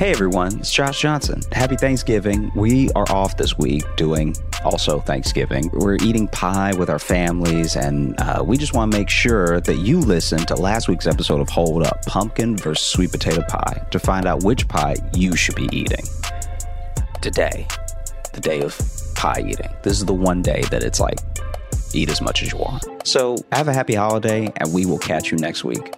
Hey everyone, it's Josh Johnson. Happy Thanksgiving. We are off this week doing also Thanksgiving. We're eating pie with our families, and uh, we just want to make sure that you listen to last week's episode of Hold Up Pumpkin versus Sweet Potato Pie to find out which pie you should be eating. Today, the day of pie eating. This is the one day that it's like, eat as much as you want. So have a happy holiday, and we will catch you next week.